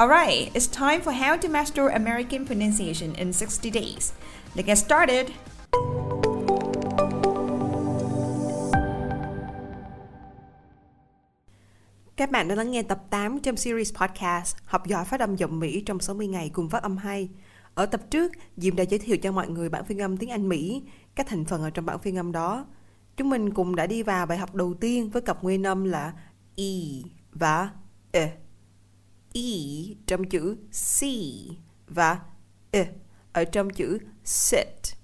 Alright, it's time for how to master American pronunciation in 60 days. Let's get started! Các bạn đã lắng nghe tập 8 trong series podcast Học giỏi phát âm giọng Mỹ trong 60 ngày cùng phát âm hay. Ở tập trước, Diệm đã giới thiệu cho mọi người bản phiên âm tiếng Anh Mỹ, các thành phần ở trong bản phiên âm đó. Chúng mình cùng đã đi vào bài học đầu tiên với cặp nguyên âm là E và E. E trong chữ C và E ở trong chữ sit.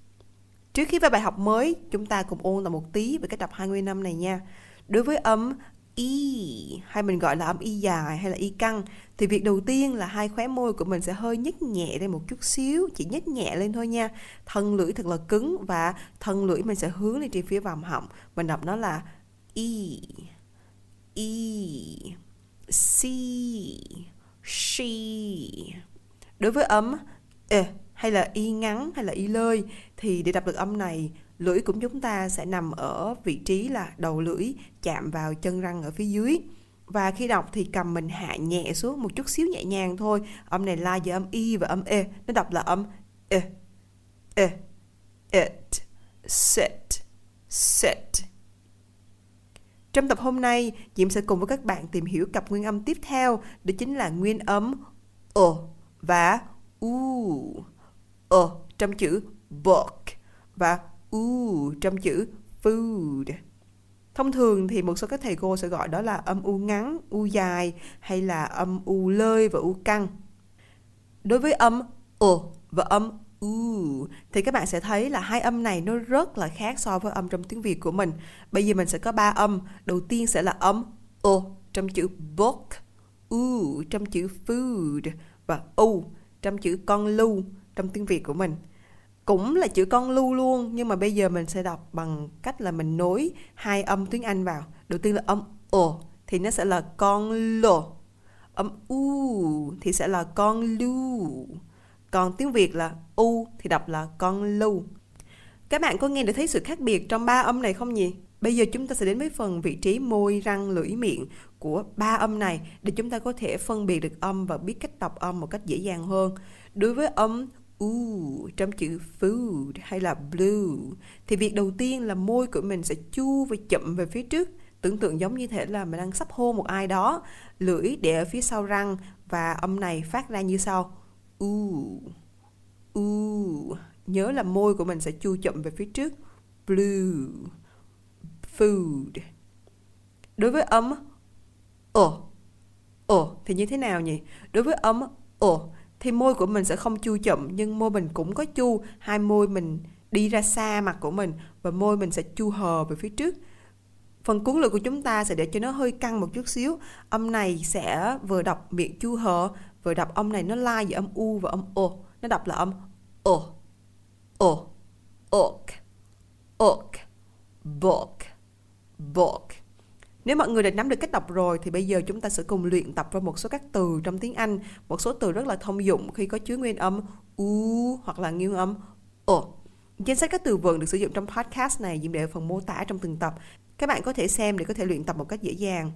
Trước khi vào bài học mới, chúng ta cùng ôn lại một tí về cách đọc hai nguyên âm này nha. Đối với âm y hay mình gọi là âm y dài hay là y căng thì việc đầu tiên là hai khóe môi của mình sẽ hơi nhếch nhẹ lên một chút xíu chỉ nhếch nhẹ lên thôi nha thân lưỡi thật là cứng và thân lưỡi mình sẽ hướng lên trên phía vòng họng mình đọc nó là y y c she. Đối với âm e hay là y ngắn, hay là y lơi, thì để đọc được âm này, lưỡi của chúng ta sẽ nằm ở vị trí là đầu lưỡi, chạm vào chân răng ở phía dưới. Và khi đọc thì cầm mình hạ nhẹ xuống một chút xíu nhẹ nhàng thôi. Âm này la giữa âm y và âm e. Nó đọc là âm e e it sit sit trong tập hôm nay Diễm sẽ cùng với các bạn tìm hiểu cặp nguyên âm tiếp theo đó chính là nguyên âm o và u o trong chữ book và u trong chữ food. Thông thường thì một số các thầy cô sẽ gọi đó là âm u ngắn, u dài hay là âm u lơi và u căng. Đối với âm o và âm u thì các bạn sẽ thấy là hai âm này nó rất là khác so với âm trong tiếng Việt của mình. Bây giờ mình sẽ có ba âm. Đầu tiên sẽ là âm o trong chữ book, u trong chữ food và u trong chữ con lưu trong tiếng Việt của mình cũng là chữ con lưu luôn nhưng mà bây giờ mình sẽ đọc bằng cách là mình nối hai âm tiếng Anh vào. Đầu tiên là âm o thì nó sẽ là con lô. Âm u thì sẽ là con lưu. Còn tiếng Việt là u thì đọc là con lưu. Các bạn có nghe được thấy sự khác biệt trong ba âm này không nhỉ? Bây giờ chúng ta sẽ đến với phần vị trí môi, răng, lưỡi, miệng của ba âm này để chúng ta có thể phân biệt được âm và biết cách đọc âm một cách dễ dàng hơn. Đối với âm u trong chữ food hay là blue thì việc đầu tiên là môi của mình sẽ chu và chậm về phía trước tưởng tượng giống như thể là mình đang sắp hôn một ai đó lưỡi để ở phía sau răng và âm này phát ra như sau u u nhớ là môi của mình sẽ chu chậm về phía trước. Blue. Food. Đối với âm ồ ồ, thì như thế nào nhỉ? Đối với âm ồ, thì môi của mình sẽ không chu chậm, nhưng môi mình cũng có chu. Hai môi mình đi ra xa mặt của mình và môi mình sẽ chu hờ về phía trước. Phần cuốn lưỡi của chúng ta sẽ để cho nó hơi căng một chút xíu. Âm này sẽ vừa đọc miệng chu hờ vừa đọc âm này nó lai giữa âm u và âm o nó đọc là âm o o ok ok book book nếu mọi người đã nắm được cách đọc rồi thì bây giờ chúng ta sẽ cùng luyện tập vào một số các từ trong tiếng Anh, một số từ rất là thông dụng khi có chứa nguyên âm u hoặc là nguyên âm o. Danh sách các từ vựng được sử dụng trong podcast này dùng để ở phần mô tả trong từng tập. Các bạn có thể xem để có thể luyện tập một cách dễ dàng.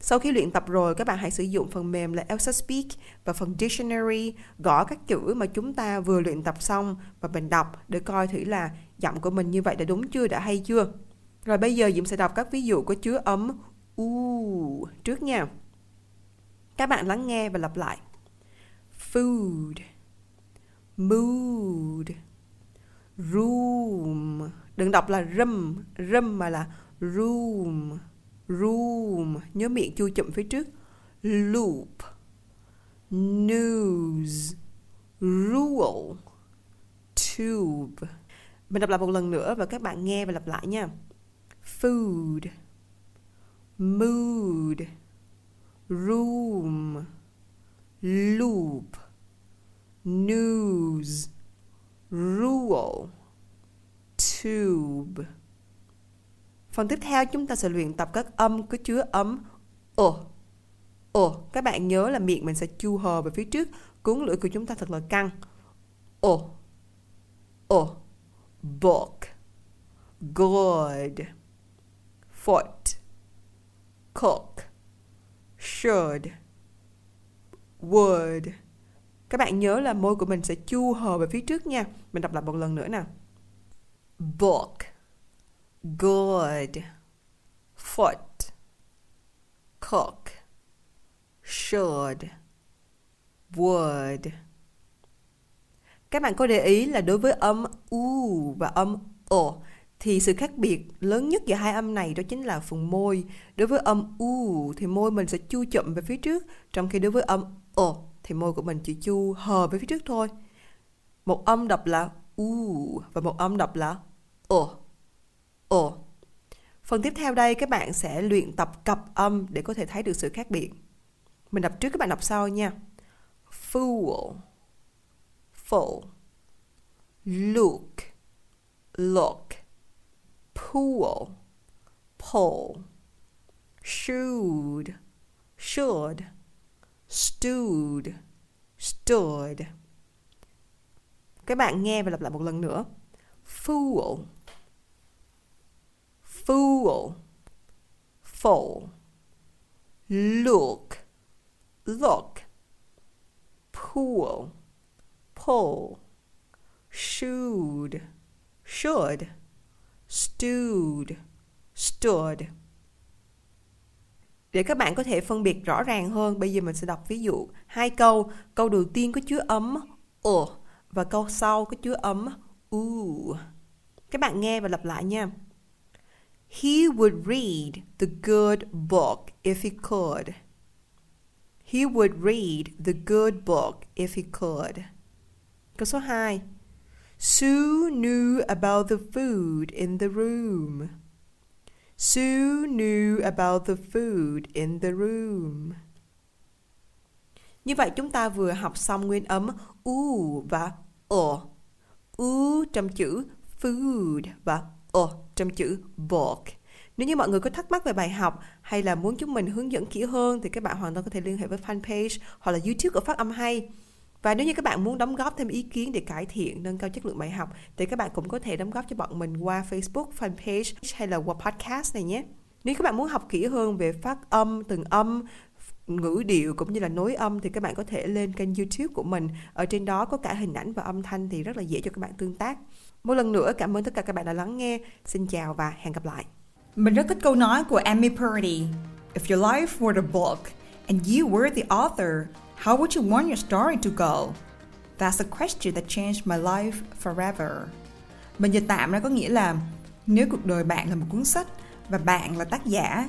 Sau khi luyện tập rồi, các bạn hãy sử dụng phần mềm là Elsa Speak và phần Dictionary gõ các chữ mà chúng ta vừa luyện tập xong và mình đọc để coi thử là giọng của mình như vậy đã đúng chưa, đã hay chưa. Rồi bây giờ Diễm sẽ đọc các ví dụ có chứa ấm u trước nha. Các bạn lắng nghe và lặp lại. Food Mood room đừng đọc là rum rum mà là room room. Nhớ miệng chu chậm phía trước. Loop. News. Rule. Tube. Mình đọc lại một lần nữa và các bạn nghe và lặp lại nha. Food. Mood. Room. Loop news rule tube phần tiếp theo chúng ta sẽ luyện tập các âm có chứa ấm. Ồ ồ các bạn nhớ là miệng mình sẽ chu hờ về phía trước, cuốn lưỡi của chúng ta thật là căng. Ờ, ồ ồ book good foot cook should would các bạn nhớ là môi của mình sẽ chu hờ về phía trước nha. Mình đọc lại một lần nữa nào. Book good foot cook should would các bạn có để ý là đối với âm u và âm o thì sự khác biệt lớn nhất giữa hai âm này đó chính là phần môi. Đối với âm u thì môi mình sẽ chu chậm về phía trước, trong khi đối với âm o thì môi của mình chỉ chu hờ về phía trước thôi. Một âm đọc là u và một âm đọc là o. O. Phần tiếp theo đây, các bạn sẽ luyện tập cặp âm để có thể thấy được sự khác biệt. Mình đọc trước các bạn đọc sau nha. Fool. Full look. Look. Pool. Pull. Should. Should. Stood. Stood. Các bạn nghe và lặp lại một lần nữa. Fool fool fool. look look pool pull, should should, stood stood. Để các bạn có thể phân biệt rõ ràng hơn, bây giờ mình sẽ đọc ví dụ. Hai câu câu đầu tiên có chứa ấm ồ và câu sau có chứa ấm, u. Các bạn nghe và lặp lại nha. He would read the good book if he could. He would read the good book if he could. Câu số 2. Sue knew about the food in the room. Sue knew about the food in the room. Như vậy chúng ta vừa học xong nguyên ấm u và o. U trong chữ food và o trong chữ book. Nếu như mọi người có thắc mắc về bài học hay là muốn chúng mình hướng dẫn kỹ hơn thì các bạn hoàn toàn có thể liên hệ với fanpage hoặc là YouTube của Phát Âm Hay. Và nếu như các bạn muốn đóng góp thêm ý kiến để cải thiện, nâng cao chất lượng bài học thì các bạn cũng có thể đóng góp cho bọn mình qua Facebook, fanpage hay là qua podcast này nhé. Nếu các bạn muốn học kỹ hơn về phát âm, từng âm, ngữ điệu cũng như là nối âm thì các bạn có thể lên kênh YouTube của mình. Ở trên đó có cả hình ảnh và âm thanh thì rất là dễ cho các bạn tương tác. Một lần nữa cảm ơn tất cả các bạn đã lắng nghe. Xin chào và hẹn gặp lại. Mình rất thích câu nói của Amy Purdy. If your life were a book and you were the author, how would you want your story to go? That's a question that changed my life forever. Mình dịch tạm ra có nghĩa là nếu cuộc đời bạn là một cuốn sách và bạn là tác giả,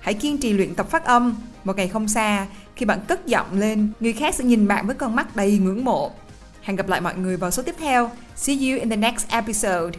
Hãy kiên trì luyện tập phát âm. Một ngày không xa, khi bạn cất giọng lên, người khác sẽ nhìn bạn với con mắt đầy ngưỡng mộ. Hẹn gặp lại mọi người vào số tiếp theo. See you in the next episode.